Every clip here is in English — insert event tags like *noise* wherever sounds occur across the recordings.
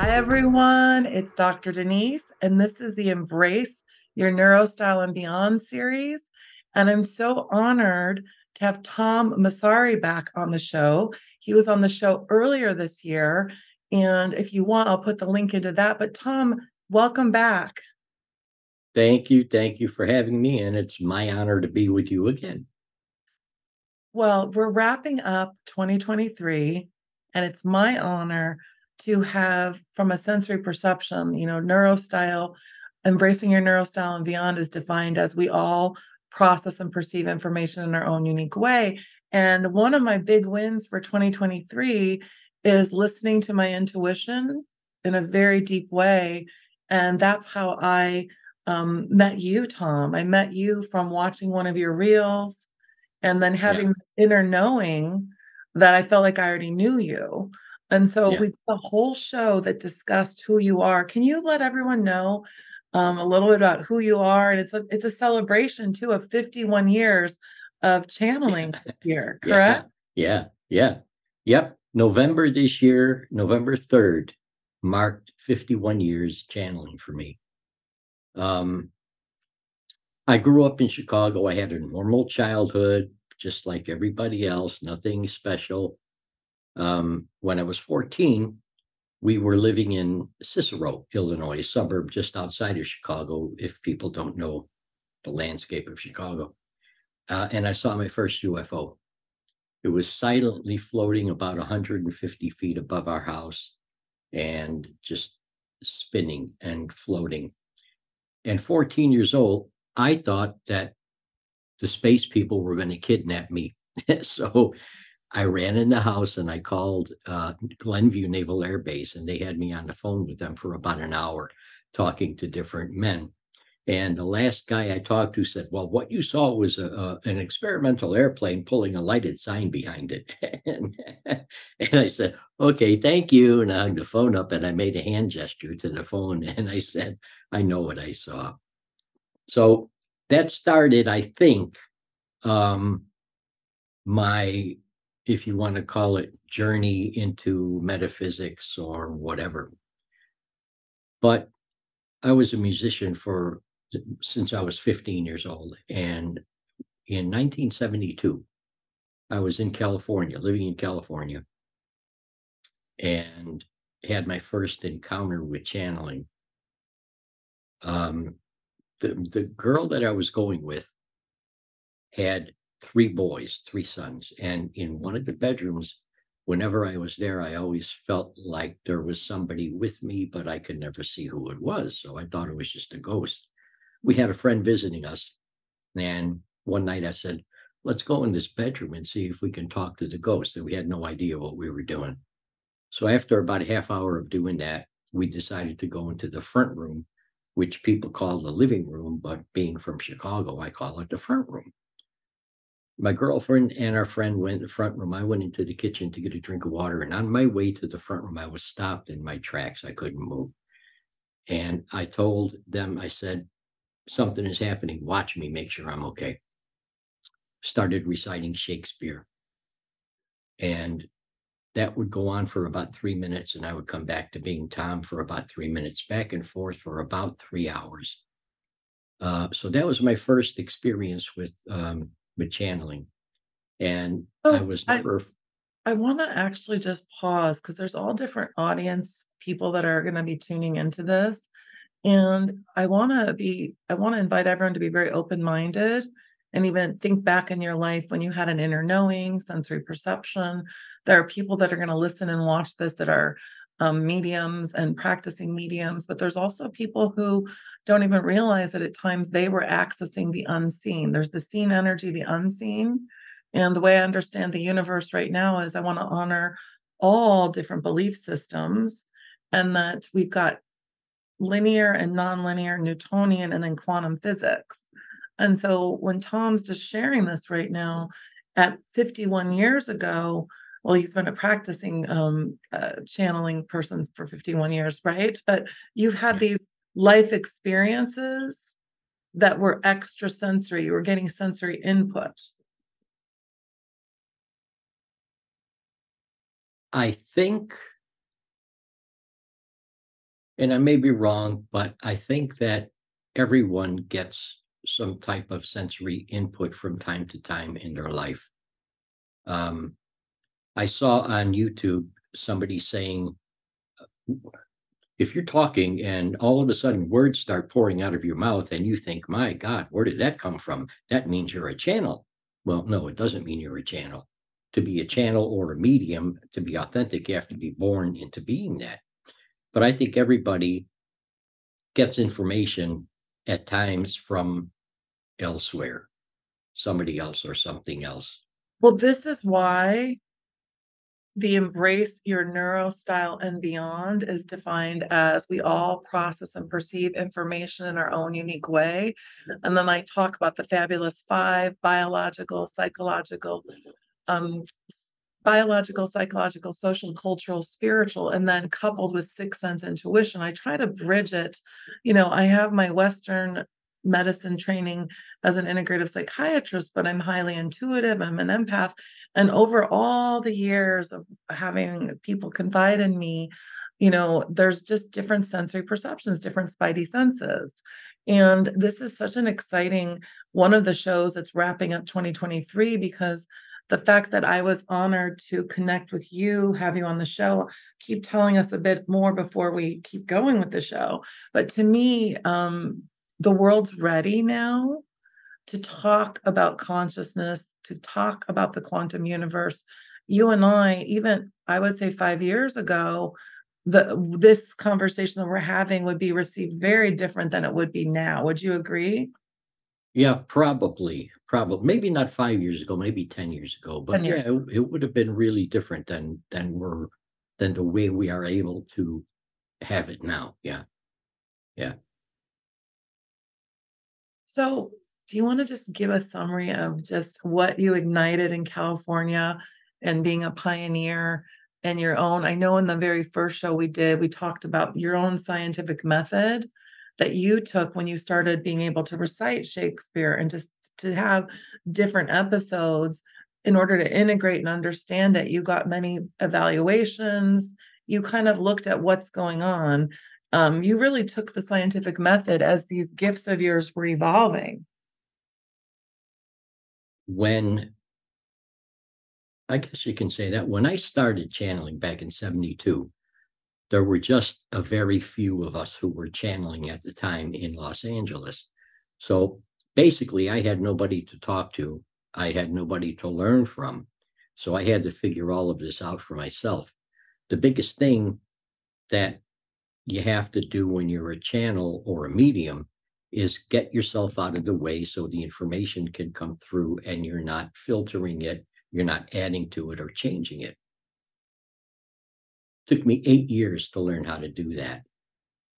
Hi, everyone. It's Dr. Denise, and this is the Embrace Your Neurostyle and Beyond series. And I'm so honored to have Tom Massari back on the show. He was on the show earlier this year. And if you want, I'll put the link into that. But Tom, welcome back. Thank you. Thank you for having me. And it's my honor to be with you again. Well, we're wrapping up 2023, and it's my honor to have from a sensory perception, you know, neurostyle, embracing your neurostyle and beyond is defined as we all process and perceive information in our own unique way. And one of my big wins for 2023 is listening to my intuition in a very deep way. And that's how I um, met you, Tom. I met you from watching one of your reels and then having yeah. this inner knowing that I felt like I already knew you. And so yeah. we did a whole show that discussed who you are. Can you let everyone know um, a little bit about who you are? And it's a it's a celebration too of 51 years of channeling this *laughs* year, correct? Yeah, yeah, yeah. Yep. November this year, November 3rd, marked 51 years channeling for me. Um, I grew up in Chicago. I had a normal childhood, just like everybody else, nothing special. Um, when I was 14, we were living in Cicero, Illinois, suburb just outside of Chicago, if people don't know the landscape of Chicago. Uh, and I saw my first UFO. It was silently floating about 150 feet above our house and just spinning and floating. And 14 years old, I thought that the space people were going to kidnap me. *laughs* so I ran in the house and I called uh, Glenview Naval Air Base, and they had me on the phone with them for about an hour talking to different men. And the last guy I talked to said, Well, what you saw was a, a, an experimental airplane pulling a lighted sign behind it. *laughs* and, and, I said, Okay, thank you. And I hung the phone up and I made a hand gesture to the phone and I said, I know what I saw. So that started, I think, um, my, if you want to call it, journey into metaphysics or whatever. But I was a musician for since I was 15 years old. And in 1972, I was in California, living in California, and had my first encounter with channeling. Um, the, the girl that I was going with had three boys, three sons. And in one of the bedrooms, whenever I was there, I always felt like there was somebody with me, but I could never see who it was. So I thought it was just a ghost we had a friend visiting us. And one night I said, let's go in this bedroom and see if we can talk to the ghost. And we had no idea what we were doing. So after about a half hour of doing that, we decided to go into the front room, which people call the living room, but being from Chicago, I call it the front room. My girlfriend and our friend went in the front room. I went into the kitchen to get a drink of water. And on my way to the front room, I was stopped in my tracks. I couldn't move. And I told them, I said, something is happening. Watch me, make sure I'm okay. Started reciting Shakespeare. And that would go on for about three minutes, and I would come back to being Tom for about three minutes, back and forth for about three hours. Uh, so that was my first experience with um, with channeling, and oh, I was never. I, I want to actually just pause because there's all different audience people that are going to be tuning into this, and I want to be, I want to invite everyone to be very open minded and even think back in your life when you had an inner knowing, sensory perception. There are people that are going to listen and watch this that are um, mediums and practicing mediums, but there's also people who don't even realize that at times they were accessing the unseen. There's the seen energy, the unseen. And the way I understand the universe right now is I want to honor all different belief systems and that we've got linear and nonlinear, Newtonian, and then quantum physics. And so when Tom's just sharing this right now, at 51 years ago, well, he's been a practicing um, uh, channeling person for 51 years, right? But you've had these life experiences that were extra sensory. You were getting sensory input. I think and I may be wrong, but I think that everyone gets some type of sensory input from time to time in their life. Um, I saw on YouTube somebody saying, if you're talking and all of a sudden words start pouring out of your mouth and you think, my God, where did that come from? That means you're a channel. Well, no, it doesn't mean you're a channel. To be a channel or a medium, to be authentic, you have to be born into being that. But I think everybody gets information at times from elsewhere, somebody else or something else. Well, this is why the embrace your neuro style and beyond is defined as we all process and perceive information in our own unique way. And then I talk about the fabulous five biological, psychological, um, biological, psychological, social, cultural, spiritual, and then coupled with sixth sense intuition. I try to bridge it. You know, I have my Western medicine training as an integrative psychiatrist, but I'm highly intuitive. I'm an empath. And over all the years of having people confide in me, you know, there's just different sensory perceptions, different spidey senses. And this is such an exciting one of the shows that's wrapping up 2023 because the fact that I was honored to connect with you, have you on the show, keep telling us a bit more before we keep going with the show. But to me, um, the world's ready now to talk about consciousness, to talk about the quantum universe. You and I, even I would say five years ago, the this conversation that we're having would be received very different than it would be now. Would you agree? Yeah, probably, probably, maybe not five years ago, maybe ten years ago, but yeah, years. it, it would have been really different than than we're than the way we are able to have it now. Yeah, yeah. So, do you want to just give a summary of just what you ignited in California and being a pioneer and your own? I know in the very first show we did, we talked about your own scientific method that you took when you started being able to recite Shakespeare and just to have different episodes in order to integrate and understand it. You got many evaluations. You kind of looked at what's going on um, you really took the scientific method as these gifts of yours were evolving. When I guess you can say that when I started channeling back in 72, there were just a very few of us who were channeling at the time in Los Angeles. So basically, I had nobody to talk to, I had nobody to learn from. So I had to figure all of this out for myself. The biggest thing that you have to do when you're a channel or a medium is get yourself out of the way so the information can come through and you're not filtering it, you're not adding to it or changing it. Took me eight years to learn how to do that,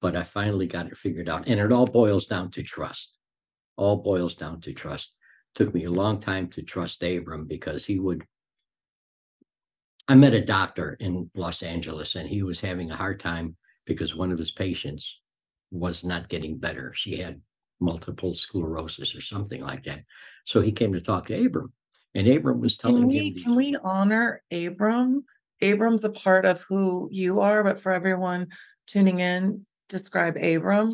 but I finally got it figured out. And it all boils down to trust. All boils down to trust. Took me a long time to trust Abram because he would. I met a doctor in Los Angeles and he was having a hard time because one of his patients was not getting better. She had multiple sclerosis or something like that. So he came to talk to Abram, and Abram was telling can him. We, can we honor Abram? Abram's a part of who you are, but for everyone tuning in, describe Abram.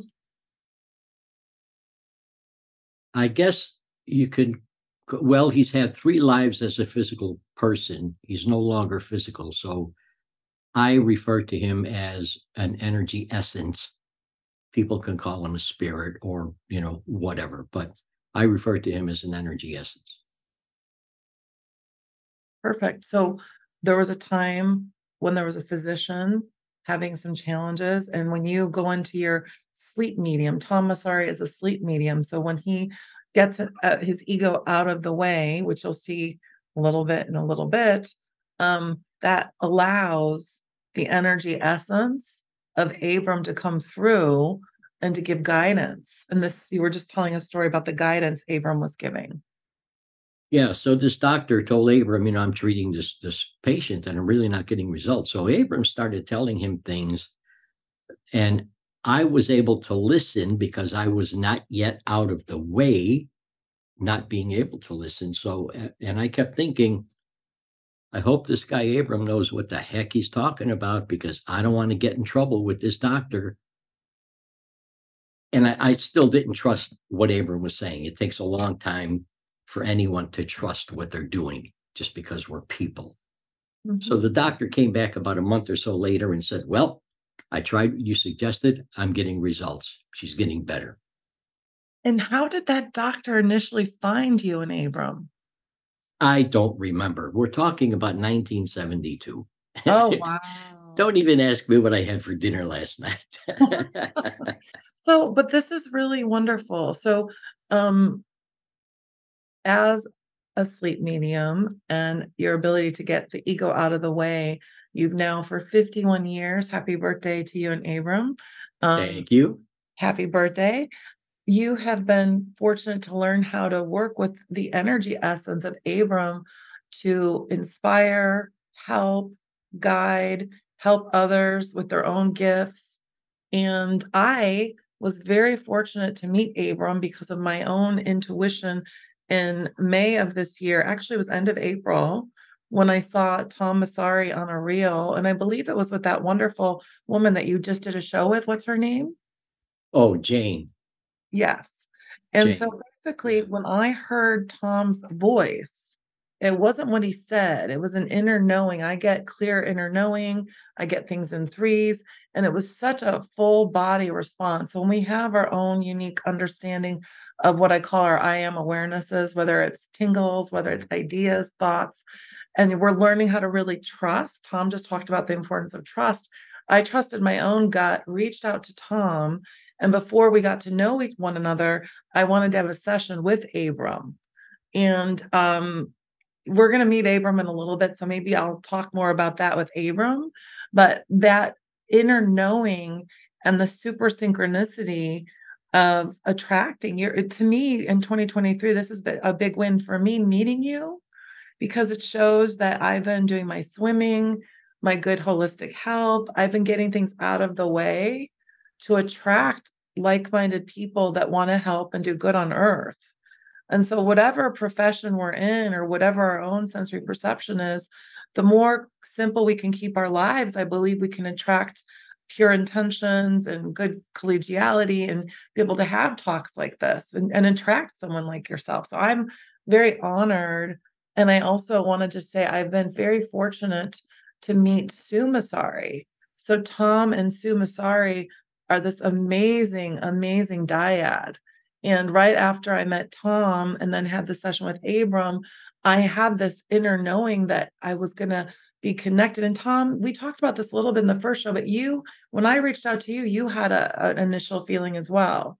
I guess you could. Well, he's had three lives as a physical person. He's no longer physical, so I refer to him as an energy essence. People can call him a spirit or, you know, whatever, but I refer to him as an energy essence. Perfect. So there was a time when there was a physician having some challenges. And when you go into your sleep medium, Tom Massari is a sleep medium. So when he gets uh, his ego out of the way, which you'll see a little bit in a little bit, um, that allows the energy essence of Abram to come through and to give guidance. And this, you were just telling a story about the guidance Abram was giving. Yeah. So this doctor told Abram, you know, I'm treating this this patient and I'm really not getting results. So Abram started telling him things, and I was able to listen because I was not yet out of the way, not being able to listen. So, and I kept thinking, I hope this guy Abram knows what the heck he's talking about because I don't want to get in trouble with this doctor and I, I still didn't trust what Abram was saying. It takes a long time for anyone to trust what they're doing just because we're people. So Mhm. the doctor came back about a month or so later and said, Well, I tried what you suggested. I'm getting results. She's getting better. And how did that doctor initially find you and Abram? I don't remember. We're talking about 1972. Oh, *laughs* wow. Don't even ask me what I had for dinner last night. *laughs* So, but this is really wonderful. So, um, as a sleep medium and your ability to get the ego out of the way, you've now for 51 years, happy birthday to you and Abram. Um, Thank you. happy birthday. You have been fortunate to learn how to work with the energy essence of Abram to inspire, help, guide, help others with their own gifts. And I was very fortunate to meet Abram because of my own intuition in May of this year. Actually, it was end of April when I saw Tom Massari on a reel. And I believe it was with that wonderful woman that you just did a show with. What's her name? Oh, Jane. Yes. And Jane. so basically, when I heard Tom's voice, it wasn't what he said, it was an inner knowing. I get clear inner knowing, I get things in threes, and it was such a full body response. When we have our own unique understanding of what I call our I am awarenesses, whether it's tingles, whether it's mm-hmm. ideas, thoughts, and we're learning how to really trust. Tom just talked about the importance of trust. I trusted my own gut, reached out to Tom, and before we got to know one another, I wanted to have a session with Abram. And um, we're going to meet Abram in a little bit. So maybe I'll talk more about that with Abram. But that inner knowing and the super synchronicity of attracting you to me in 2023, this has been a big win for me meeting you because it shows that I've been doing my swimming, my good holistic health. I've been getting things out of the way to attract like-minded people that want to help and do good on earth. And so whatever profession we're in or whatever our own sensory perception is, the more simple we can keep our lives, I believe we can attract pure intentions and good collegiality and be able to have talks like this and, and attract someone like yourself. So I'm very honored. And I also want to say I've been very fortunate to meet Sue Massari. So Tom and Sue Massari are this amazing, amazing dyad. And right after I met Tom and then had the session with Abram, I had this inner knowing that I was going to be connected. And Tom, we talked about this a little bit in the first show, but you, when I reached out to you, you had a, an initial feeling as well.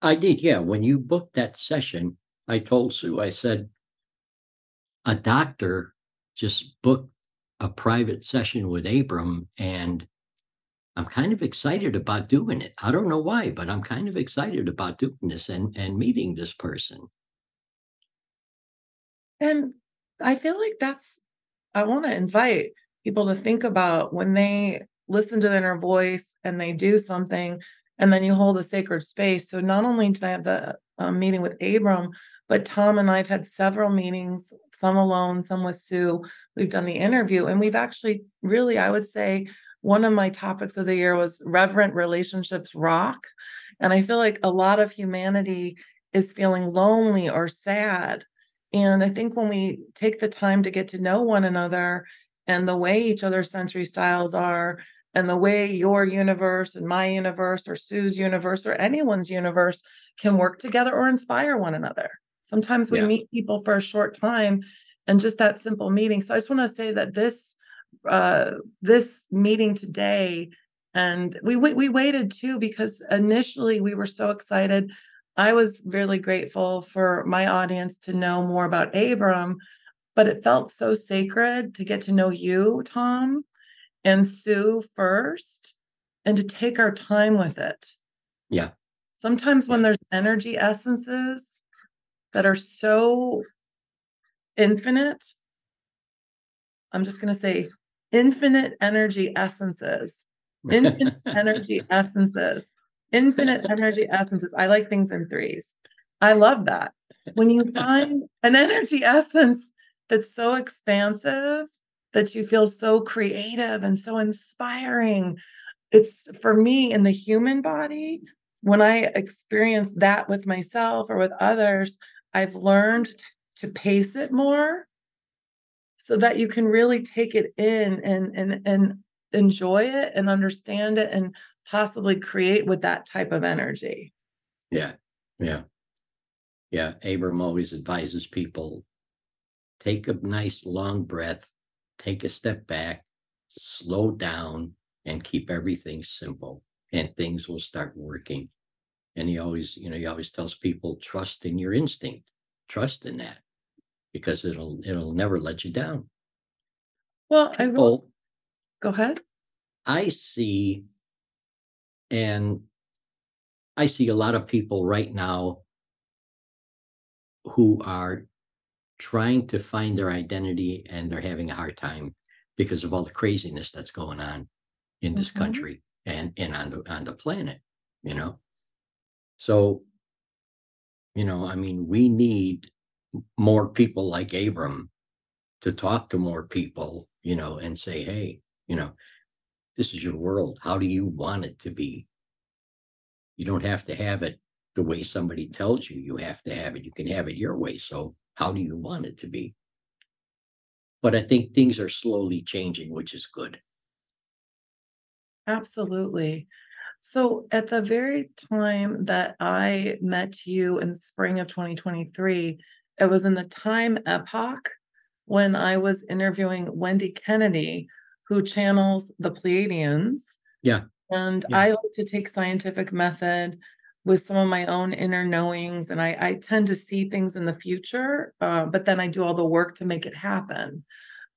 I did, yeah. When you booked that session, I told Sue, I said, a doctor just booked a private session with Abram, and I'm kind of excited about doing it. I don't know why, but I'm kind of excited about doing this and, and meeting this person. And I feel like that's, I want to invite people to think about when they listen to their inner voice and they do something, and then you hold a sacred space. So not only did I have the um, meeting with Abram, but Tom and I have had several meetings, some alone, some with Sue. We've done the interview, and we've actually really, I would say, one of my topics of the year was reverent relationships rock. And I feel like a lot of humanity is feeling lonely or sad. And I think when we take the time to get to know one another and the way each other's sensory styles are, and the way your universe and my universe or Sue's universe or anyone's universe can work together or inspire one another. Sometimes we Yeah. meet people for a short time and just that simple meeting. So I just want to say that this uh this meeting today. And we we, we waited too because initially we were so excited. I was really grateful for my audience to know more about abram but it felt so sacred to get to know you tom and sue first and to take our time with it. Yeah. sometimes when there's energy essences that are so infinite i'm just going to say infinite energy essences. Infinite *laughs* energy essences. Infinite energy essences. I like things in threes. I love that. When you find an energy essence that's so expansive that you feel so creative and so inspiring it's for me in the human body when I experience that with myself or with others, I've learned to pace it more so that you can really take it in and and and enjoy it and understand it and possibly create with that type of energy. Yeah. Yeah. Yeah. Abram always advises people take a nice long breath, take a step back, slow down, and keep everything simple, and things will start working. And he always, you know, he always tells people trust in your instinct, trust in that, because it'll it'll never let you down. Well, I will go ahead. I see, and I see a lot of people right now who are trying to find their identity and they're having a hard time because of all the craziness that's going on in this Mhm. country and and on the on the planet, you know. So, you know, I mean, we need more people like Abram to talk to more people, you know, and say, hey, you know, this is your world. How do you want it to be? You don't have to have it the way somebody tells you you have to have it. You can have it your way. So, how do you want it to be? But I think things are slowly changing, which is good. Absolutely. So at the very time that I met you in spring of 2023, it was in the time epoch when I was interviewing Wendy Kennedy, who channels the Pleiadians. Yeah. And Yeah. I like to take scientific method with some of my own inner knowings, and I, I tend to see things in the future, uh, but then I do all the work to make it happen.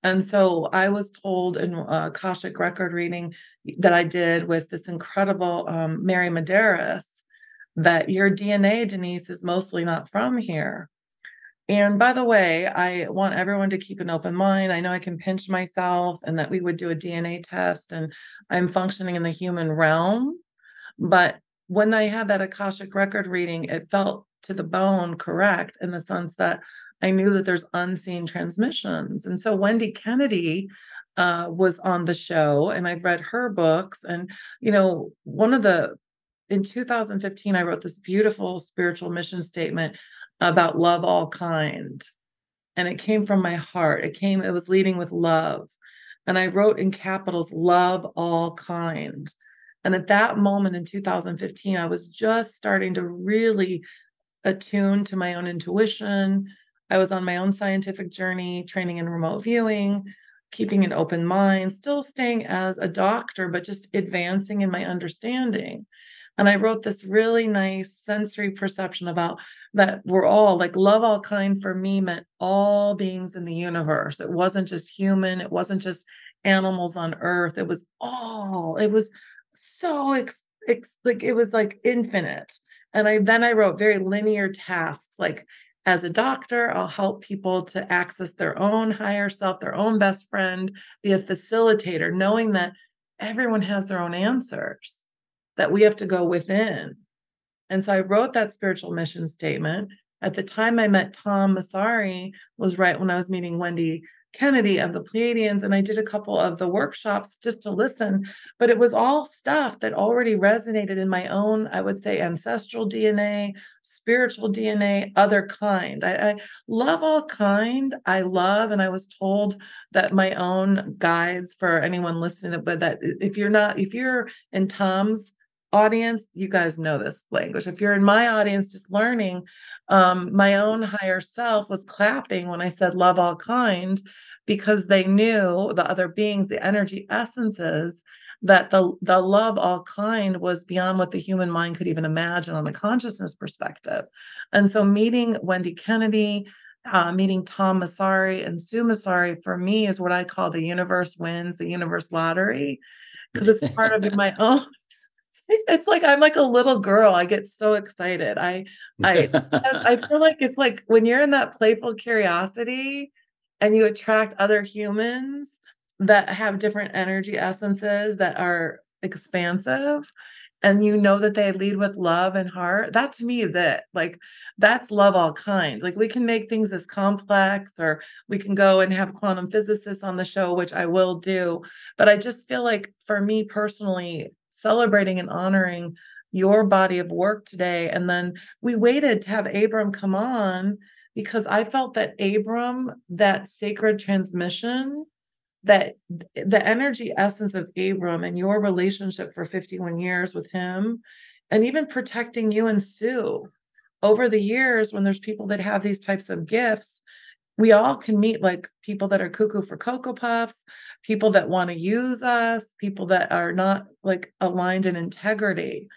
And so I was told in a Akashic record reading that I did with this incredible um, Mary Medeiros that your DNA, Denise, is mostly not from here. And by the way, I want everyone to keep an open mind. I know I can pinch myself and that we would do a DNA test and I'm functioning in the human realm. But when I had that Akashic record reading, it felt to the bone correct in the sense that I knew that there's unseen transmissions. And so Wendy Kennedy uh, was on the show, and I've read her books. And, you know, one of the, in 2015, I wrote this beautiful spiritual mission statement about love all kind. And it came from my heart. It came, it was leading with love. And I wrote in capitals, love all kind. And at that moment in 2015, I was just starting to really attune to my own intuition. I was on my own scientific journey, training in remote viewing, keeping an open mind, still staying as a doctor, but just advancing in my understanding. And I wrote this really nice sensory perception about that we're all like love all kind for me meant all beings in the universe. It wasn't just human, it wasn't just animals on earth, it was all, it was so ex, ex, like it was like infinite. And I then I wrote very linear tasks like as a doctor, I'll help people to access their own higher self, their own best friend, be a facilitator, knowing that everyone has their own answers, that we have to go within. And so I wrote that spiritual mission statement. At the time I met Tom Massari was right when I was meeting Wendy Kennedy of the Pleiadians, and I did a couple of the workshops just to listen. But it was all stuff that already resonated in my own, I would say, ancestral DNA, spiritual DNA, other kind. I, I love all kind. I love, and I was told that my own guides for anyone listening, but that if you're not, if you're in Tom's audience, you guys know this language. If you're in my audience just learning, um, my own higher self was clapping when I said love all kind because they knew the other beings, the energy essences, that the the love all kind was beyond what the human mind could even imagine on a consciousness perspective. And so meeting Wendy Kennedy, uh, meeting Tom Massari and Sue Massari for me is what I call the universe wins, the universe lottery, because it's part of *laughs* my own it's like I'm like a little girl. I get so excited. I I I *laughs* feel like it's like when you're in that playful curiosity and you attract other humans that have different energy essences that are expansive and you know that they lead with love and heart that to me is it like that's love all kinds like we can make things as complex or we can go and have quantum physicists on the show which i will do but i just feel like for me personally celebrating and honoring your body of work today. And then we waited to have Abram come on because I felt that Abram, that sacred transmission, that the energy essence of Abram and your relationship for 51 years with him, and even protecting you and Sue over the years when there's people that have these types of gifts we all can meet like people that are cuckoo for cocoa puffs people that want to use us people that are not like aligned in integrity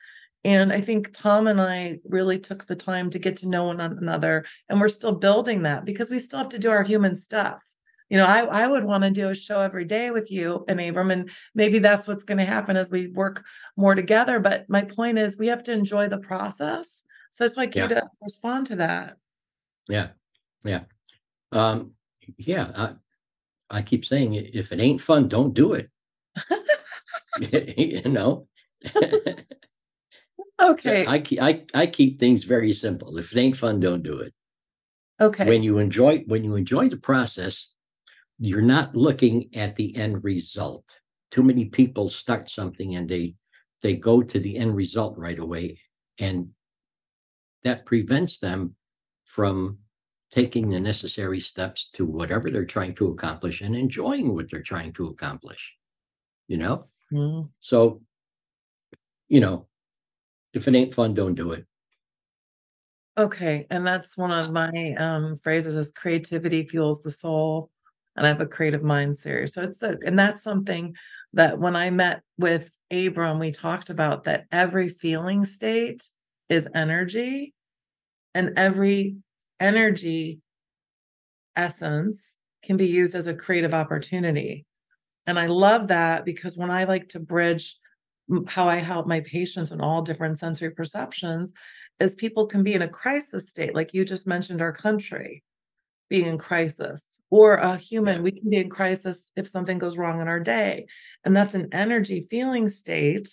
and i think tom and i really took the time to get to know one another and we're still building that because we still have to do our human stuff you know i, I would want to do a show every day with you and abram and maybe that's what's going to happen as we work more together but my point is we have to enjoy the process so I just like yeah. you to respond to that. Yeah. Yeah. Um, yeah. I, I keep saying if it ain't fun, don't do it. *laughs* you know? *laughs* okay. I, I, I keep things very simple. If it ain't fun, don't do it. Okay. When you enjoy when you enjoy the process, you're not looking at the end result. Too many people start something and they they go to the end result right away and that prevents them from taking the necessary steps to whatever they're trying to accomplish and enjoying what they're trying to accomplish you know? Mm. so you know if it ain't fun don't do it. Okay and that's one of my um phrases is creativity fuels the soul and i have a creative mind series. So it's the and that's something that when i met with abram we talked about that every feeling state is energy and every energy essence can be used as a creative opportunity. And i love that because when i like to bridge how i help my patients in all different sensory perceptions is people can be in a crisis state like you just mentioned our country being in crisis or a human. We can be in crisis if something goes wrong in our day and that's an energy feeling state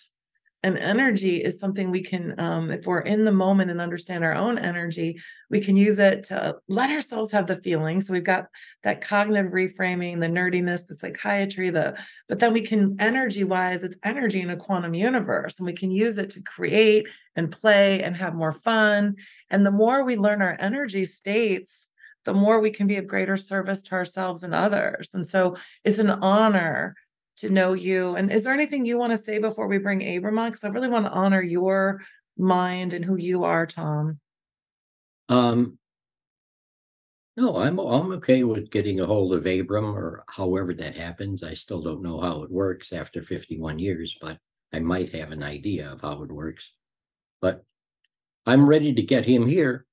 and energy is something we can um, if we're in the moment and understand our own energy we can use it to let ourselves have the feeling. So we've got that cognitive reframing the nerdiness the psychiatry the but then we can energy wise it's energy in a quantum universe and we can use it to create and play and have more fun. And the more we learn our energy states the more we can be of greater service to ourselves and others. And so it's an honor to know you. And is there anything you want to say before we bring Abram on? Because I really want to honor your mind and who you are, Tom. Um, no, I'm I'm okay with getting a hold of Abram or however that happens. I still don't know how it works after 51 years, but I might have an idea of how it works. But I'm ready to get him here.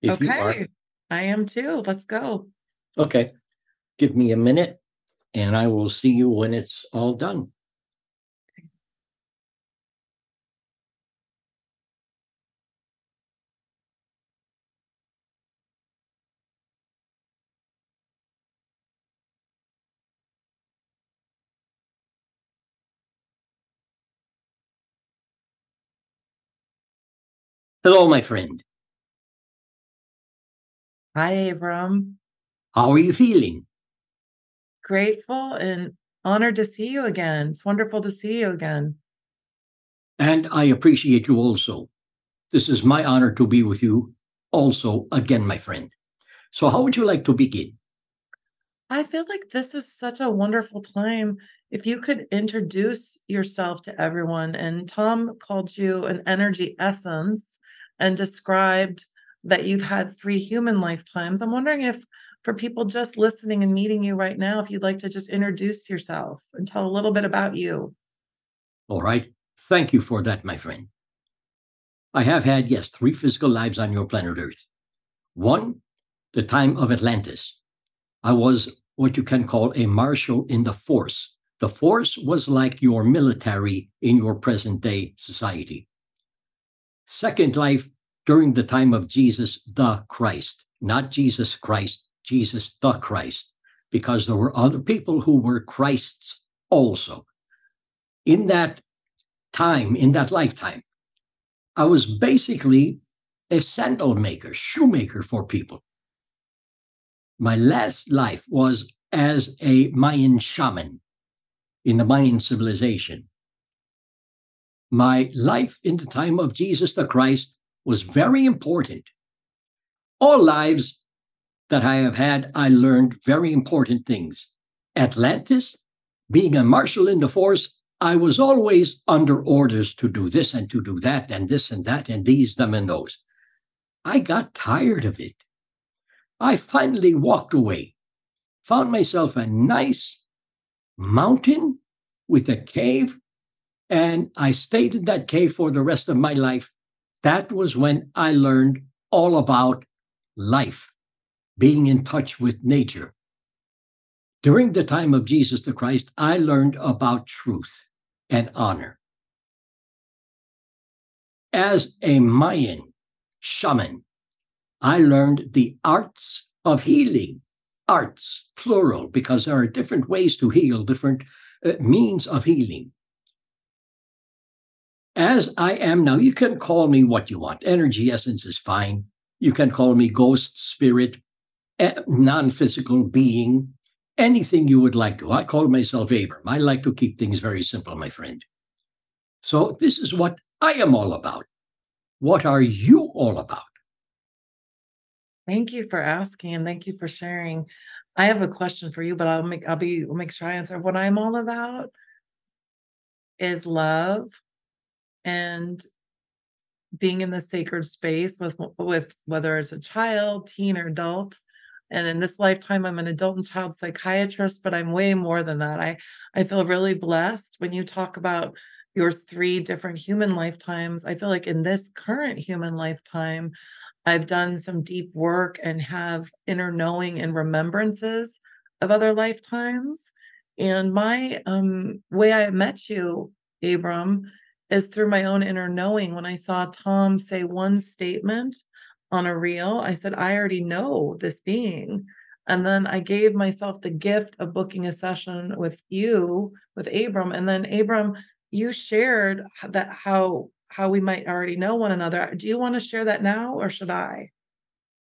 If okay. I am too. Let's go. Okay. Give me a minute and I will see you when it's all done. Hello, my friend. Hi, Abram. How are you feeling? Grateful and honored to see you again. It's wonderful to see you again. And I appreciate you also. This is my honor to be with you also again, my friend. So, how would you like to begin? I feel like this is such a wonderful time. If you could introduce yourself to everyone, and Tom called you an energy essence and described that you've had three human lifetimes. I'm wondering if for people just listening and meeting you right now, if you'd like to just introduce yourself and tell a little bit about you. All right. Thank you for that, my friend. I have had, yes, three physical lives on your planet Earth. One, the time of Atlantis. I was what you can call a marshal in the force. The force was like your military in your present day society. Second life, during the time of Jesus the Christ, not Jesus Christ, Jesus the Christ, because there were other people who were Christs also. In that time, in that lifetime, I was basically a sandal maker, shoemaker for people. My last life was as a Mayan shaman in the Mayan civilization. my life in the time of Jesus the Christ was very important. All lives that I have had, I learned very important things. Atlantis, being a marshal in the force, I was always under orders to do this and to do that and this and that and these, them, and those. I got tired of it. I finally walked away, found myself a nice mountain with a cave, and I stayed in that cave for the rest of my life. That was when I learned all about life, being in touch with nature. During the time of Jesus the Christ, I learned about truth and honor. As a Mayan shaman, I learned the arts of healing, arts, plural, because there are different ways to heal, different uh, means of healing. As I am now, you can call me what you want. Energy essence is fine. You can call me ghost, spirit, non physical being, anything you would like to. I call myself Abram. I like to keep things very simple, my friend. So, this is what I am all about. What are you all about? Thank you for asking and thank you for sharing. I have a question for you, but I'll make I'll be I'll make sure I answer. What I'm all about is love and being in the sacred space with with whether it's a child, teen, or adult and in this lifetime i'm an adult and child psychiatrist but i'm way more than that. I i feel really blessed when you talk about your three different human lifetimes. I feel like in this current human lifetime i've done some deep work and have inner knowing and remembrances of other lifetimes. And my um way i met you abram is through my own inner knowing. When i saw tom say one statement on a reel. I said, I already know this being. And then I gave myself the gift of booking a session with you, with Abram. And then Abram, you shared that how how we might already know one another. Do you want to share that now or should I?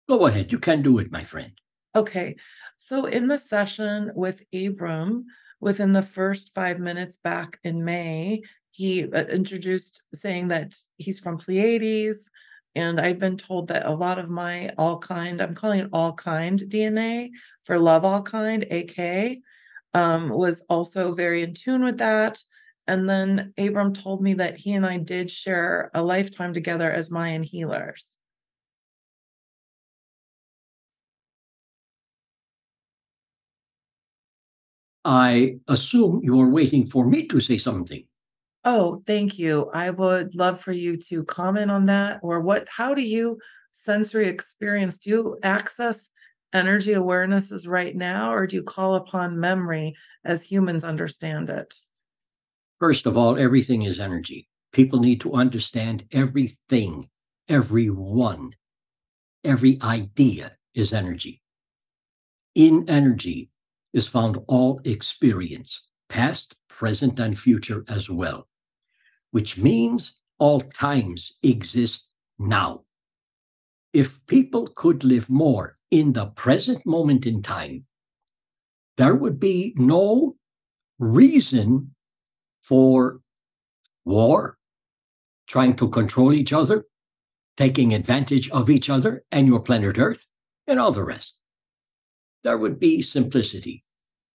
Go ahead. You can do it, my friend. Okay. So in the session with Abram, within the first five minutes back in May, he uh, introduced saying that he's from Pleiades, and I've been told that a lot of my all kind, I'm calling it all kind DNA for love all kind, AK, um, was also very in tune with that. And then Abram told me that he and I did share a lifetime together as Mayan healers. I assume you're waiting for me to say something. Oh, thank you. I would love for you to comment on that or what how do you sensory experience do you access energy awarenesses right now or do you call upon memory as humans understand it? First of all, everything is energy. People need to understand everything, everyone, every idea is energy. In energy is found all experience, past, present, and future as well which means all times exist now. If people could live more in the present moment in time, there would be no reason for war, trying to control each other, taking advantage of each other and your planet Earth, and all the rest. There would be simplicity.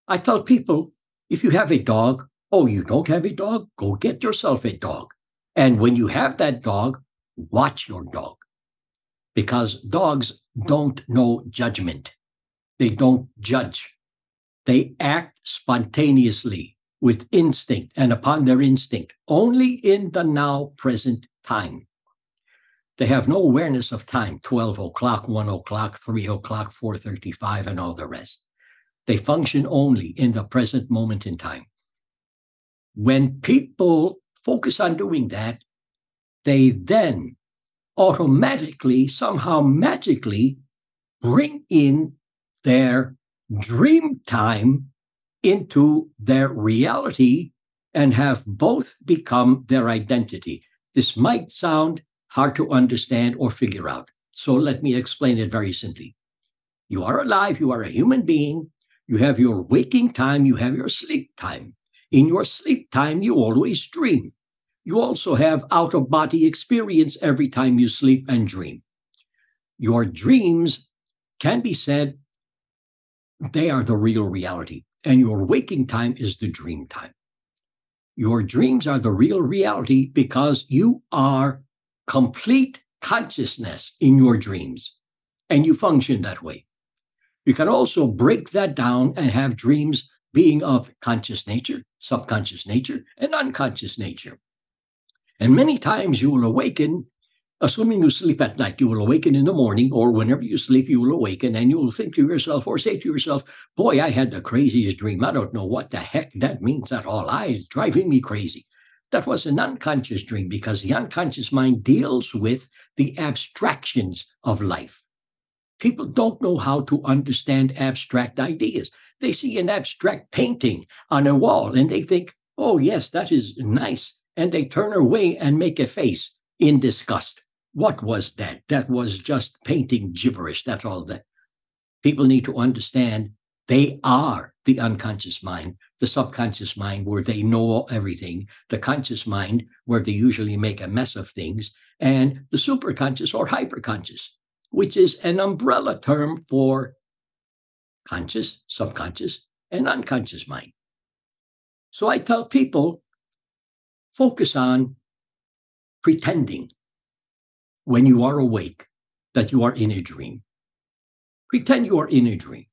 I tell people if you have a dog, Oh, you don't have a dog? Go get yourself a dog. And when you have that dog, watch your dog. Because dogs don't know judgment, they don't judge. They act spontaneously with instinct and upon their instinct, only in the now present time. They have no awareness of time 12 o'clock, 1 o'clock, 3 o'clock, 4.35, and all the rest. They function only in the present moment in time. When people focus on doing that, they then automatically, somehow magically bring in their dream time into their reality and have both become their identity. This might sound hard to understand or figure out. So let me explain it very simply. You are alive, you are a human being, you have your waking time, you have your sleep time. In your sleep time, you always dream. You also have out of body experience every time you sleep and dream. Your dreams can be said they are the real reality, and your waking time is the dream time. Your dreams are the real reality because you are complete consciousness in your dreams, and you function that way. You can also break that down and have dreams being of conscious nature, subconscious nature, and unconscious nature. And many times you will awaken, assuming you sleep at night, you will awaken in the morning, or whenever you sleep, you will awaken and you will think to yourself or say to yourself, Boy, I had the craziest dream. I don't know what the heck that means at all. I it's driving me crazy. That was an unconscious dream because the unconscious mind deals with the abstractions of life. People don't know how to understand abstract ideas. They see an abstract painting on a wall and they think, oh, yes, that is nice. And they turn away and make a face in disgust. What was that? That was just painting gibberish. That's all that. People need to understand they are the unconscious mind, the subconscious mind, where they know everything, the conscious mind, where they usually make a mess of things, and the superconscious or hyperconscious, which is an umbrella term for conscious, subconscious, and unconscious mind. So I tell people focus on pretending when you are awake that you are in a dream. Pretend you are in a dream.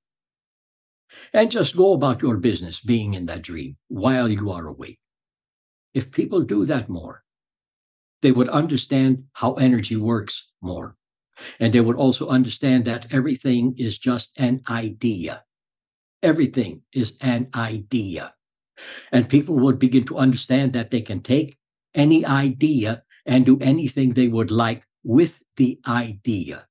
And just go about your business being in that dream while you are awake. If people do that more, they would understand how energy works more. And they would also understand that everything is just an idea. Everything is an idea. And people would begin to understand that they can take any idea and do anything they would like with the idea.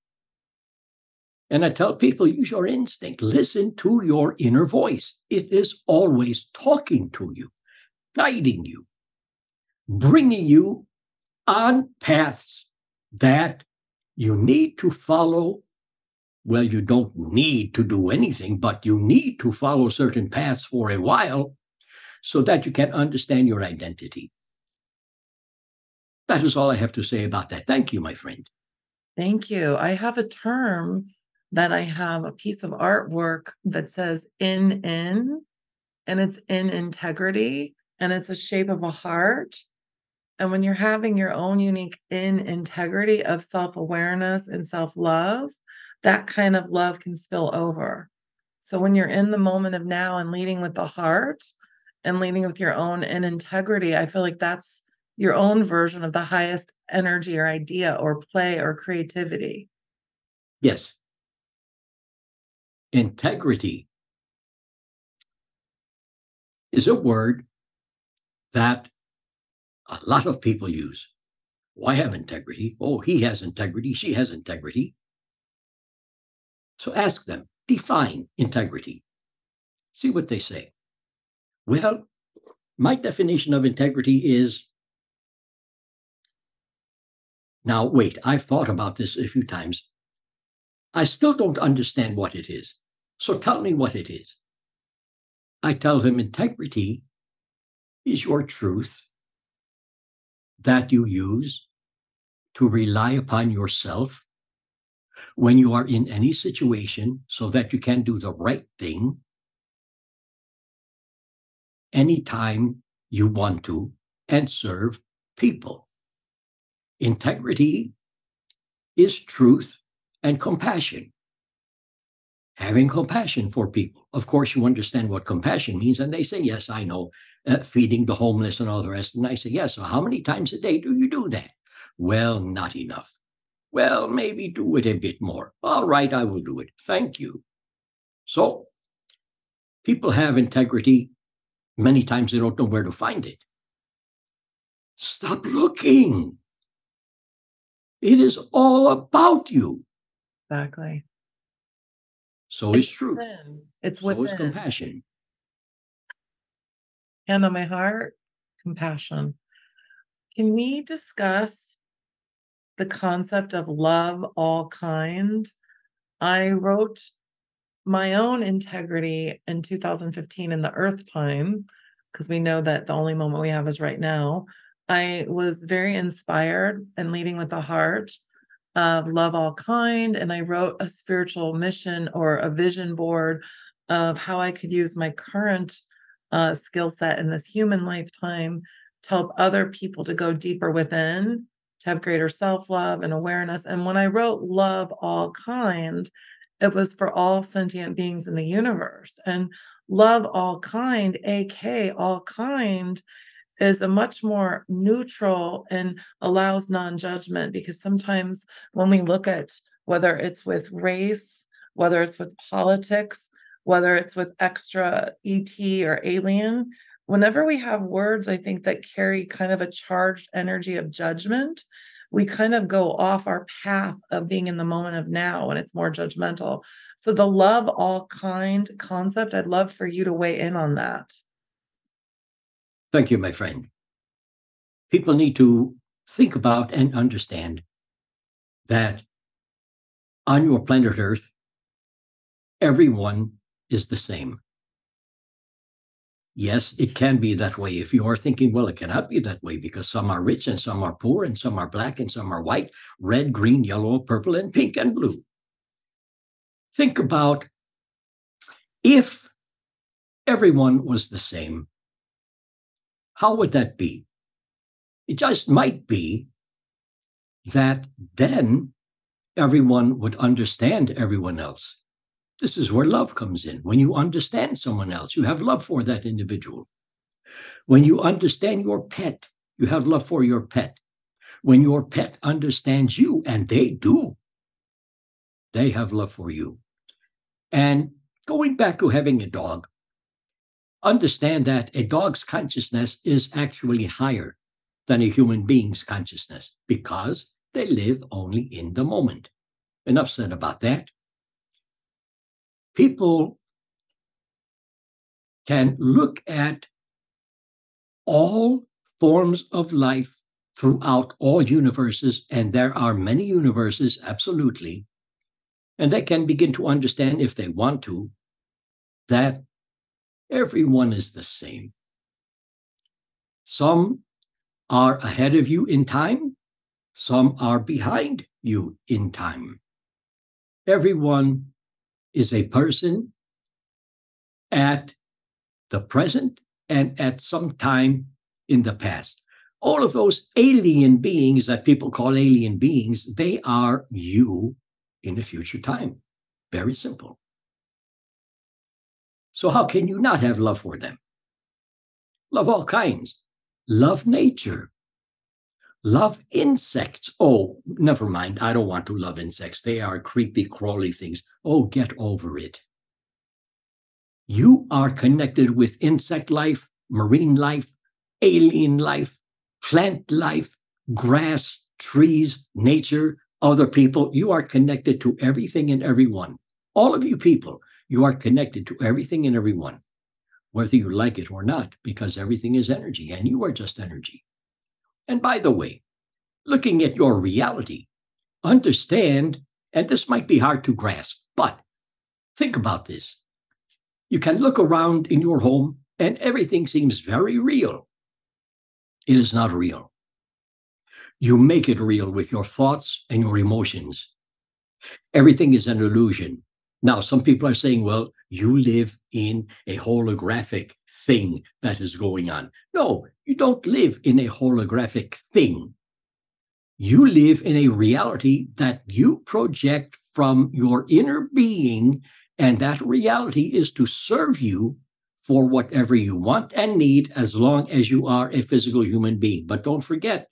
And I tell people use your instinct, listen to your inner voice. It is always talking to you, guiding you, bringing you on paths that you need to follow. Well, you don't need to do anything, but you need to follow certain paths for a while so that you can understand your identity. That is all I have to say about that. Thank you, my friend. Thank you. I have a term that I have a piece of artwork that says in in, and it's in integrity, and it's a shape of a heart. And when you're having your own unique in integrity of self awareness and self love, that kind of love can spill over. So when you're in the moment of now and leading with the heart and leading with your own in integrity, I feel like that's your own version of the highest energy or idea or play or creativity. Yes. Integrity is a word that a lot of people use. I have integrity. Oh, he has integrity. She has integrity. So ask them, define integrity. See what they say. Well, my definition of integrity is now, wait, I've thought about this a few times. I still don't understand what it is. So tell me what it is. I tell them integrity is your truth that you use to rely upon yourself when you are in any situation so that you can do the right thing anytime you want to and serve people. Integrity is truth and compassion. Having compassion for people. Of course, you understand what compassion means. And they say, Yes, I know uh, feeding the homeless and all the rest. And I say, yes, so how many times a day do you do that? Well, not enough. Well, maybe do it a bit more. All right, I will do it. Thank you. So, people have integrity. Many times they don't know where to find it. Stop looking. It is all about you. Exactly. So it's is truth. Within. It's so within. compassion hand on my heart, compassion. Can we discuss the concept of love all kind? I wrote my own integrity in 2015 in the earth time because we know that the only moment we have is right now I was very inspired and leading with the heart of love all kind. And I wrote a spiritual mission or a vision board of how I could use my current uh, skill set in this human lifetime to help other people to go deeper within, to have greater self love and awareness. And when I wrote love all kind, it was for all sentient beings in the universe. And love all kind, AK, all kind, is a much more neutral and allows non judgment because sometimes when we look at whether it's with race, whether it's with politics, whether it's with extra ET or alien, whenever we have words, I think that carry kind of a charged energy of judgment, we kind of go off our path of being in the moment of now and it's more judgmental. So, the love all kind concept, I'd love for you to weigh in on that. Thank you, my friend. People need to think about and understand that on your planet Earth, everyone is the same. Yes, it can be that way. If you are thinking, well, it cannot be that way because some are rich and some are poor and some are black and some are white, red, green, yellow, purple, and pink and blue. Think about if everyone was the same, how would that be? It just might be that then everyone would understand everyone else. This is where love comes in. When you understand someone else, you have love for that individual. When you understand your pet, you have love for your pet. When your pet understands you, and they do, they have love for you. And going back to having a dog, understand that a dog's consciousness is actually higher than a human being's consciousness because they live only in the moment. Enough said about that. People can look at all forms of life throughout all universes, and there are many universes, absolutely, and they can begin to understand, if they want to, that Everyone is the same. Some are ahead of you in time, some are behind you in time. Everyone is a person at the present and at some time in the past. All of those alien beings that people call alien beings, they are you in a future time. Very simple. So, how can you not have love for them? Love all kinds. Love nature. Love insects. Oh, never mind. I don't want to love insects. They are creepy, crawly things. Oh, get over it. You are connected with insect life, marine life, alien life, plant life, grass, trees, nature, other people. You are connected to everything and everyone. All of you people you are connected to everything and everyone, whether you like it or not, because everything is energy and you are just energy. And by the way, looking at your reality, understand, and this might be hard to grasp, but think about this. You can look around in your home and everything seems very real. It is not real. You make it real with your thoughts and your emotions. Everything is an illusion. Now, some people are saying, well, you live in a holographic thing that is going on. No, you don't live in a holographic thing. You live in a reality that you project from your inner being, and that reality is to serve you for whatever you want and need as long as you are a physical human being. But don't forget,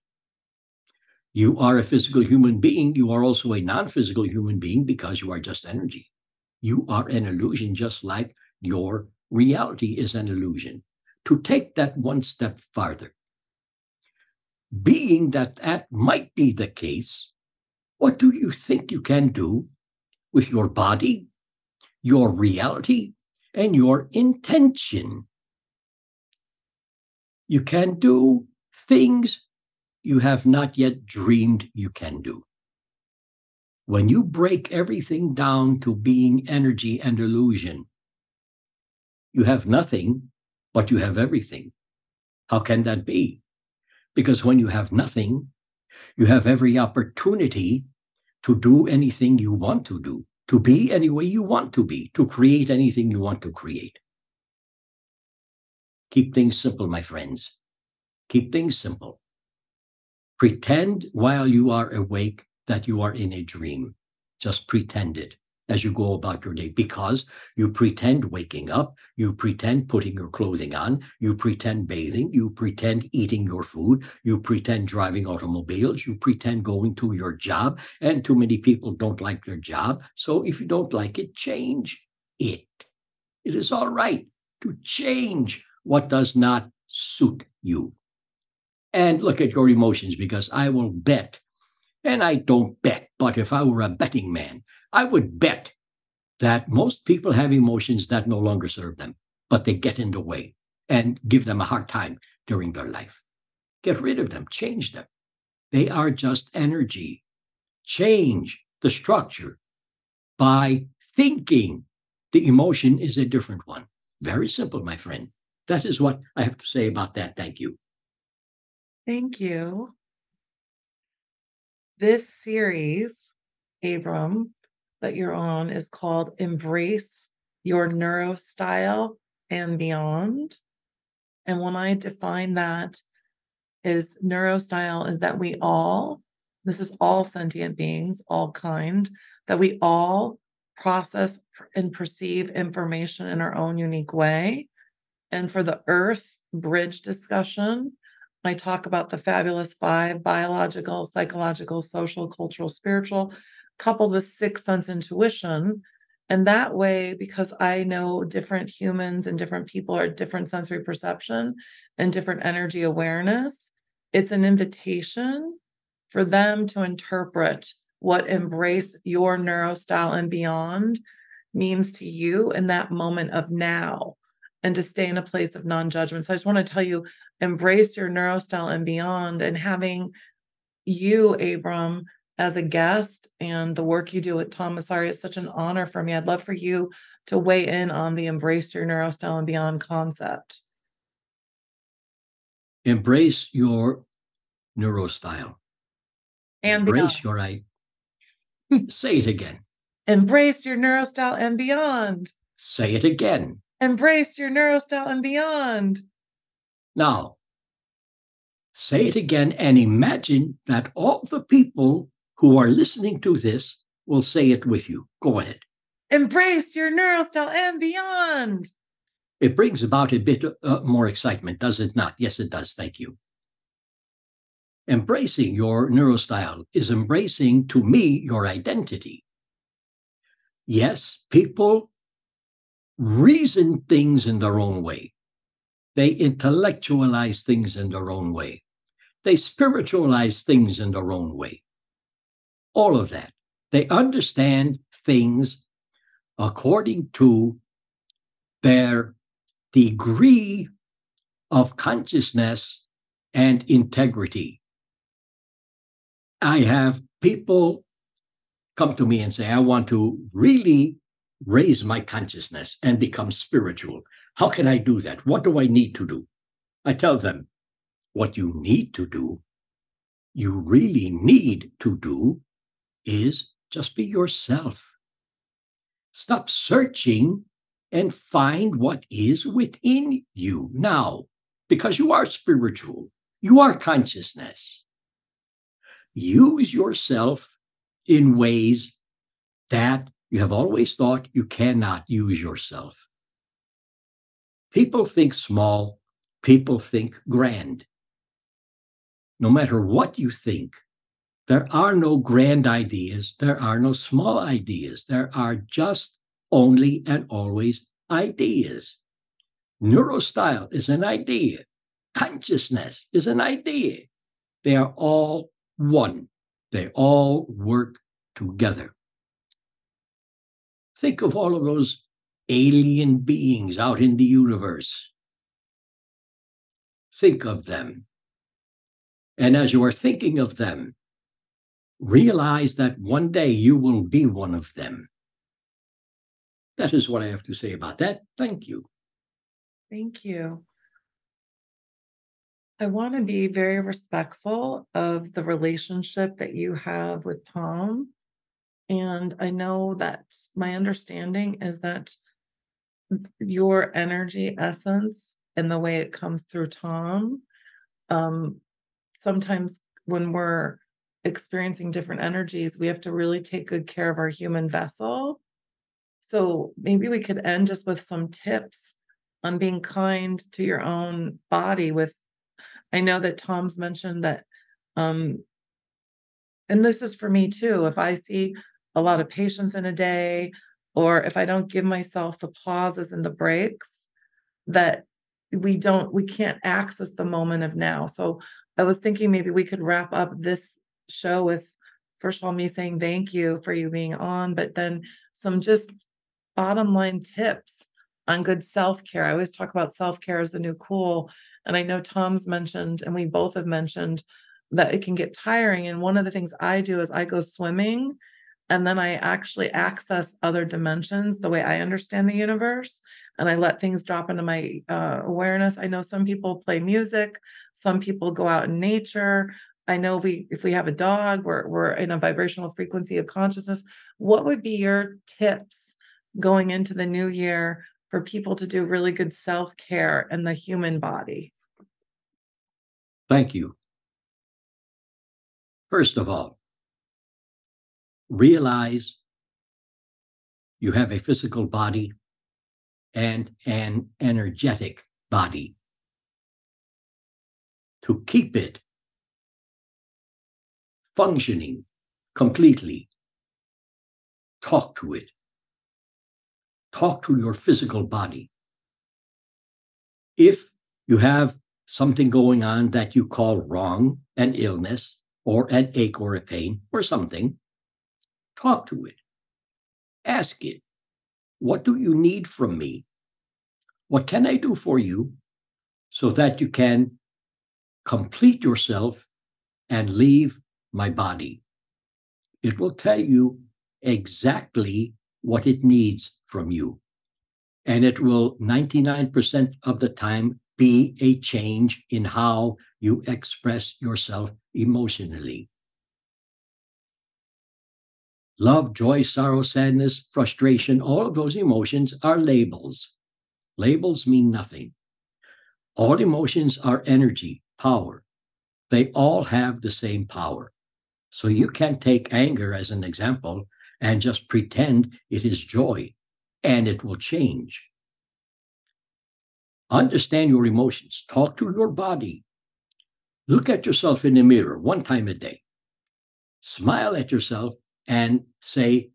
you are a physical human being. You are also a non physical human being because you are just energy. You are an illusion, just like your reality is an illusion. To take that one step farther, being that that might be the case, what do you think you can do with your body, your reality, and your intention? You can do things you have not yet dreamed you can do. When you break everything down to being energy and illusion, you have nothing, but you have everything. How can that be? Because when you have nothing, you have every opportunity to do anything you want to do, to be any way you want to be, to create anything you want to create. Keep things simple, my friends. Keep things simple. Pretend while you are awake that you are in a dream. Just pretend it as you go about your day because you pretend waking up, you pretend putting your clothing on, you pretend bathing, you pretend eating your food, you pretend driving automobiles, you pretend going to your job. And too many people don't like their job. So if you don't like it, change it. It is all right to change what does not suit you. And look at your emotions because I will bet, and I don't bet, but if I were a betting man, I would bet that most people have emotions that no longer serve them, but they get in the way and give them a hard time during their life. Get rid of them, change them. They are just energy. Change the structure by thinking. The emotion is a different one. Very simple, my friend. That is what I have to say about that. Thank you. Thank you. This series, Abram, that you're on is called Embrace Your Neurostyle and Beyond. And when I define that is neurostyle is that we all, this is all sentient beings, all kind, that we all process and perceive information in our own unique way. And for the earth bridge discussion, I talk about the fabulous five biological, psychological, social, cultural, spiritual coupled with sixth sense intuition. And that way, because I know different humans and different people are different sensory perception and different energy awareness, it's an invitation for them to interpret what embrace your neurostyle and beyond means to you in that moment of now and to stay in a place of non-judgment. So I just want to tell you, embrace your neurostyle and beyond and having you, Abram, as a guest and the work you do with Tom Massari is such an honor for me. I'd love for you to weigh in on the embrace your neurostyle and beyond concept. Embrace your neurostyle. And embrace beyond. your I say it again. Embrace your neurostyle and beyond. Say it again. Embrace your neurostyle and beyond. Now, say it again and imagine that all the people who are listening to this will say it with you. Go ahead. Embrace your neurostyle and beyond. It brings about a bit uh, more excitement, does it not? Yes, it does. Thank you. Embracing your neurostyle is embracing, to me, your identity. Yes, people reason things in their own way. They intellectualize things in their own way. They spiritualize things in their own way all of that. They understand things according to their degree of consciousness and integrity. I have people come to me and say, I want to really raise my consciousness and become spiritual. How can I do that? What do I need to do? I tell them, what you need to do, you really need to do is just be yourself. Stop searching and find what is within you now, because you are spiritual, you are consciousness. Use yourself in ways that you have always thought you cannot use yourself. People think small, people think grand. No matter what you think, there are no grand ideas. There are no small ideas. There are just only and always ideas. Neurostyle is an idea. Consciousness is an idea. They are all one. They all work together. Think of all of those alien beings out in the universe. Think of them. And as you are thinking of them, realize that one day you will be one of them. That is what I have to say about that. Thank you. Thank you. I want to be very respectful of the relationship that you have with Tom. And I know that my understanding is that your energy essence and the way it comes through Tom, um, sometimes when we're experiencing different energies, we have to really take good care of our human vessel. So maybe we could end just with some tips on being kind to your own body with I know that Tom's mentioned that um and this is for me too, if I see a lot of patients in a day or if I don't give myself the pauses and the breaks that we don't we can't access the moment of now. So I was thinking maybe we could wrap up this show with first of all me saying thank you for you being on, but then some just bottom line tips on good self-care. I always talk about self-care as the new cool. And I know Tom's mentioned, and we both have mentioned that it can get tiring. And one of the things I do is I go swimming and then I actually access other dimensions the way I understand the universe. And I let things drop into my uh, awareness. I know some people play music, some people go out in nature. I know we if we have a dog, we're we're in a vibrational frequency of consciousness. What would be your tips going into the new year for people to do really good self-care in the human body? Thank you. First of all, realize you have a physical body and an energetic body. To keep it functioning completely, talk to it. Talk to your physical body. If you have something going on that you call wrong, an illness, or an ache or a pain, or something, talk to it. Ask it, what do you need from me? What can I do for you so that you can complete yourself and leave my body? It will tell you exactly what it needs from you. And it will 99% of the time be a change in how you express yourself emotionally. Love, joy, sorrow, sadness, frustration, all of those emotions are labels. Labels mean nothing. All emotions are energy, power. They all have the same power. So you can take anger as an example and just pretend it is joy and it will change. Understand your emotions. Talk to your body. Look at yourself in the mirror one time a day. Smile at yourself and say,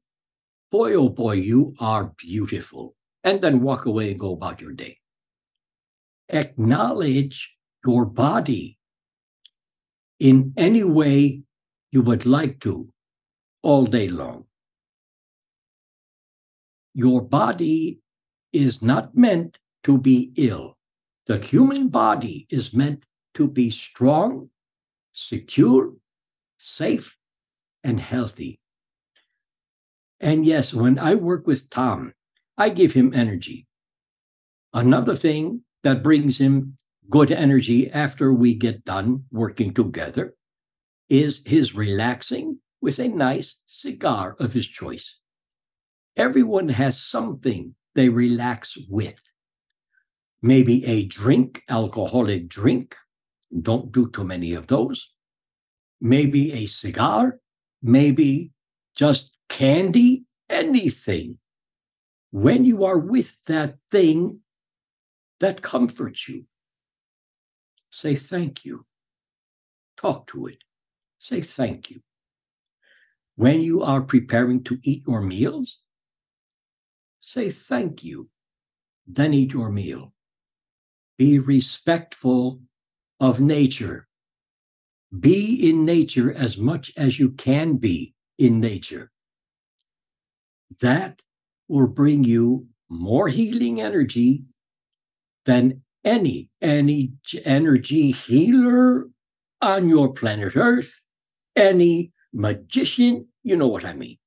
Boy, oh boy, you are beautiful. And then walk away and go about your day. Acknowledge your body in any way you would like to all day long. Your body is not meant to be ill. The human body is meant to be strong, secure, safe, and healthy. And yes, when I work with Tom, I give him energy. Another thing that brings him good energy after we get done working together is his relaxing with a nice cigar of his choice. Everyone has something they relax with maybe a drink, alcoholic drink. Don't do too many of those. Maybe a cigar, maybe just candy, anything. When you are with that thing that comforts you, say thank you. Talk to it. Say thank you. When you are preparing to eat your meals, say thank you. Then eat your meal be respectful of nature. Be in nature as much as you can be in nature. That will bring you more healing energy than any, any energy healer on your planet Earth, any magician, you know what I mean.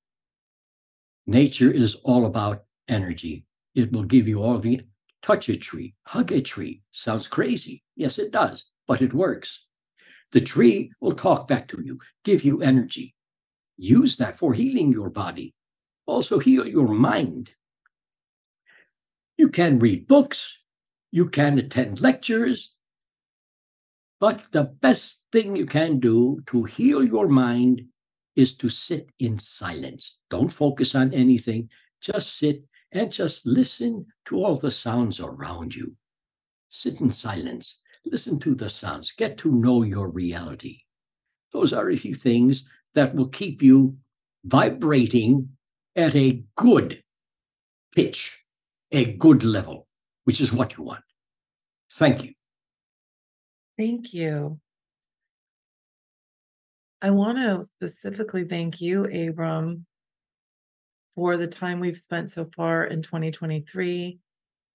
Nature is all about energy. It will give you all the touch a tree, hug a tree. Sounds crazy. Yes, it does. but it works. The tree will talk back to you, give you energy. Use that for healing your body. Also, heal your mind. You can read books, you can attend lectures, but the best thing you can do to heal your mind is to sit in silence. Don't focus on anything, just sit and just listen to all the sounds around you. Sit in silence, listen to the sounds, get to know your reality. Those are a few things that will keep you vibrating at a good pitch, a good level, which is what you want. Thank you. Thank you. I want to specifically thank you, Abram, for the time we've spent so far in 2023.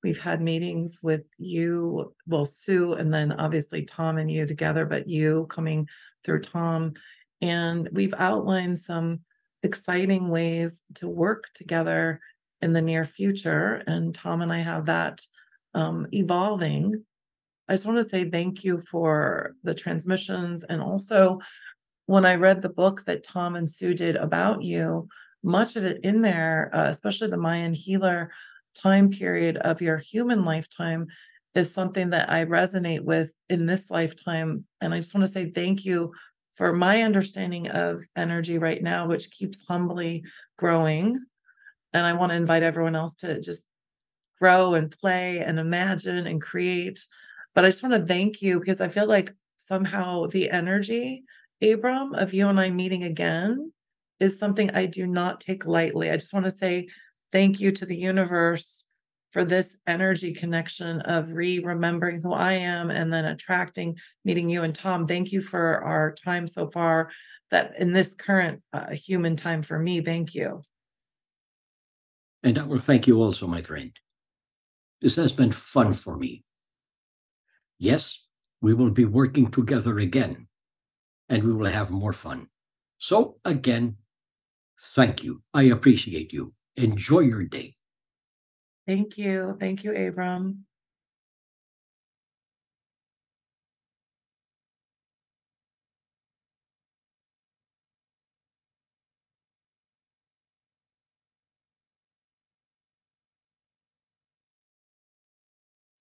We've had meetings with you, well, Sue, and then obviously Tom and you together, but you coming through Tom. And we've outlined some exciting ways to work together in the near future. And Tom and I have that um, evolving. I just want to say thank you for the transmissions. And also, when I read the book that Tom and Sue did about you, much of it in there, uh, especially the Mayan healer time period of your human lifetime, is something that I resonate with in this lifetime. And I just want to say thank you for my understanding of energy right now, which keeps humbly growing. And I want to invite everyone else to just grow and play and imagine and create. But I just want to thank you because I feel like somehow the energy, Abram, of you and I meeting again is something I do not take lightly. I just want to say thank you to the universe for this energy connection of re remembering who I am and then attracting meeting you and Tom. Thank you for our time so far. That in this current uh, human time for me, thank you. And I will thank you also, my friend. This has been fun for me. Yes, we will be working together again, and we will have more fun. So, again, thank you. I appreciate you. Enjoy your day. Thank you. Thank you, Abram.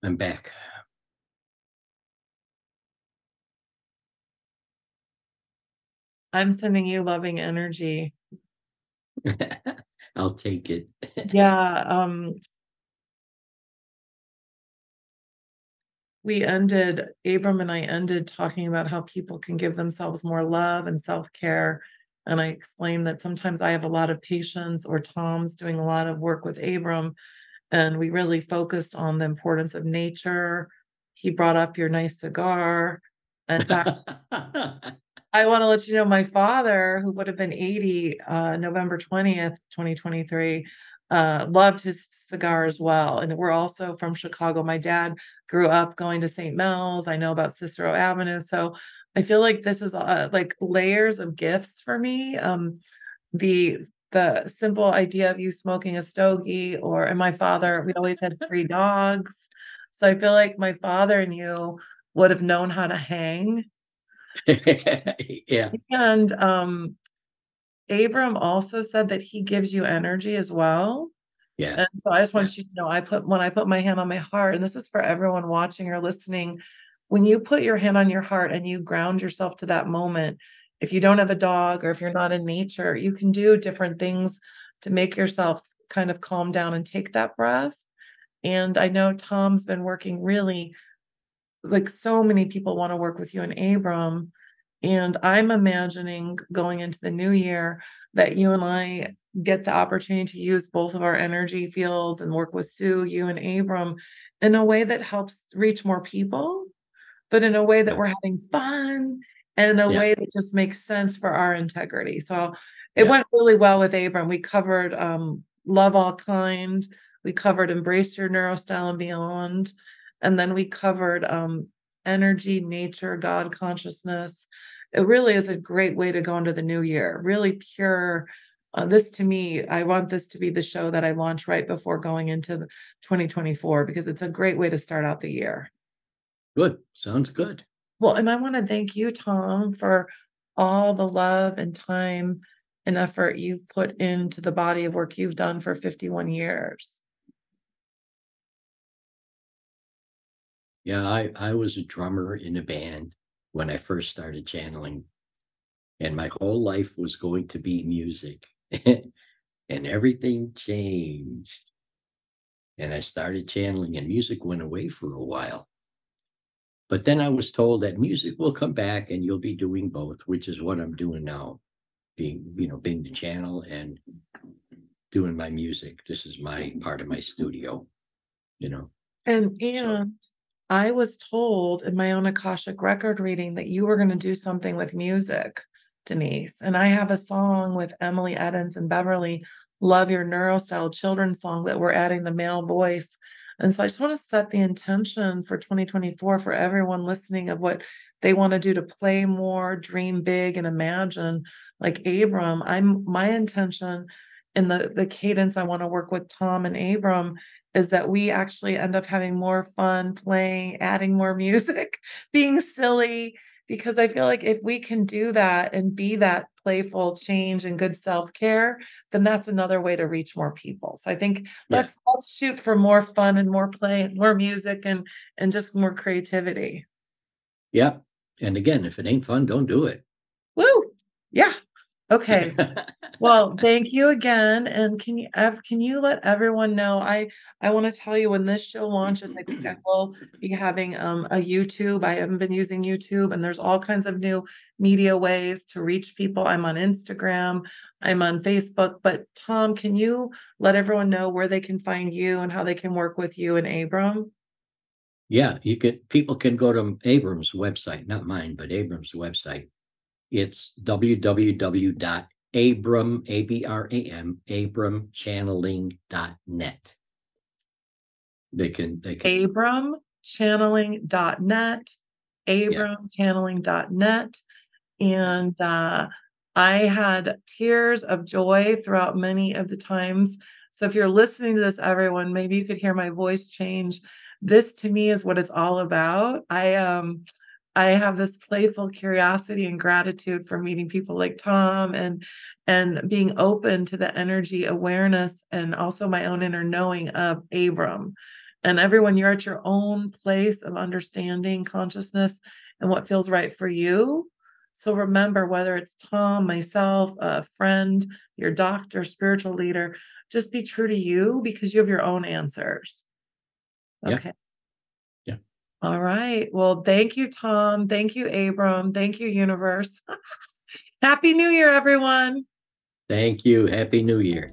I'm back. I'm sending you loving energy. *laughs* I'll take it. Yeah, um we ended Abram and I ended talking about how people can give themselves more love and self-care. And I explained that sometimes I have a lot of patients or Tom's doing a lot of work with Abram. And we really focused on the importance of nature. He brought up your nice cigar. In fact, *laughs* I want to let you know my father, who would have been 80, uh, November 20th, 2023, uh, loved his cigar as well. And we're also from Chicago. My dad grew up going to St. Mel's. I know about Cicero Avenue. So I feel like this is uh, like layers of gifts for me. Um, the the simple idea of you smoking a stogie, or and my father, we always had three dogs. So I feel like my father and you would have known how to hang. *laughs* yeah. And um Abram also said that he gives you energy as well. Yeah. And so I just want you to know I put when I put my hand on my heart, and this is for everyone watching or listening, when you put your hand on your heart and you ground yourself to that moment, if you don't have a dog or if you're not in nature, you can do different things to make yourself kind of calm down and take that breath. And I know Tom's been working really like so many people want to work with you and Abram. And I'm imagining going into the new year that you and I get the opportunity to use both of our energy fields and work with Sue, you and Abram in a way that helps reach more people, but in a way that we're having fun and in a Yeah. way that just makes sense for our integrity. So it Yeah. went really well with Abram. We covered um, love all kind, we covered embrace your neurostyle and beyond, and then we covered um, energy, nature, God consciousness. It really is a great way to go into the new year. Really pure. Uh, this to me, I want this to be the show that I launch right before going into 2024 because it's a great way to start out the year. Good. Sounds good. Well, and I want to thank you, Tom, for all the love and time and effort you've put into the body of work you've done for 51 years. Yeah, I, I was a drummer in a band when I first started channeling. And my whole life was going to be music. *laughs* and everything changed. And I started channeling, and music went away for a while. But then I was told that music will come back and you'll be doing both, which is what I'm doing now. Being, you know, being the channel and doing my music. This is my part of my studio, you know. And and I was told in my own Akashic record reading that you were going to do something with music, Denise. And I have a song with Emily Edens and Beverly, Love Your Neurostyle children's song that we're adding the male voice and so I just want to set the intention for 2024 for everyone listening of what they want to do to play more, dream big, and imagine. Like Abram, I'm my intention in the the cadence I want to work with Tom and Abram is that we actually end up having more fun playing, adding more music, *laughs* being silly, because I feel like if we can do that and be that playful change and good self-care, then that's another way to reach more people. So I think Yeah. let's let's shoot for more fun and more play and more music and and just more creativity. Yeah. And again, if it ain't fun, don't do it. Woo! Yeah. Okay. *laughs* Well, thank you again. And can you ev can you let everyone know? I I want to tell you when this show launches, I think I *clears throat* will be having um a YouTube. I haven't been using YouTube, and there's all kinds of new media ways to reach people. I'm on Instagram, I'm on Facebook. But Tom, can you let everyone know where they can find you and how they can work with you and Abram? Yeah, you could people can go to Abram's website, not mine, but Abram's website. It's www abram, A-B-R-A-M, abramchanneling.net. They can, they can, abramchanneling.net, abramchanneling.net. And uh, I had tears of joy throughout many of the times. So if you're listening to this, everyone, maybe you could hear my voice change. This to me is what it's all about. I um I have this playful curiosity and gratitude for meeting people like Tom and and being open to the energy awareness and also my own inner knowing of Abram. And everyone, you're at your own place of understanding consciousness and what feels right for you. So remember, whether it's Tom, myself, a friend, your doctor, spiritual leader, just be true to you because you have your own answers. Okay. Yeah. All right. Well, thank you, Tom. Thank you, Abram. Thank you, universe. *laughs* Happy New Year, everyone. thank you. Happy New Year.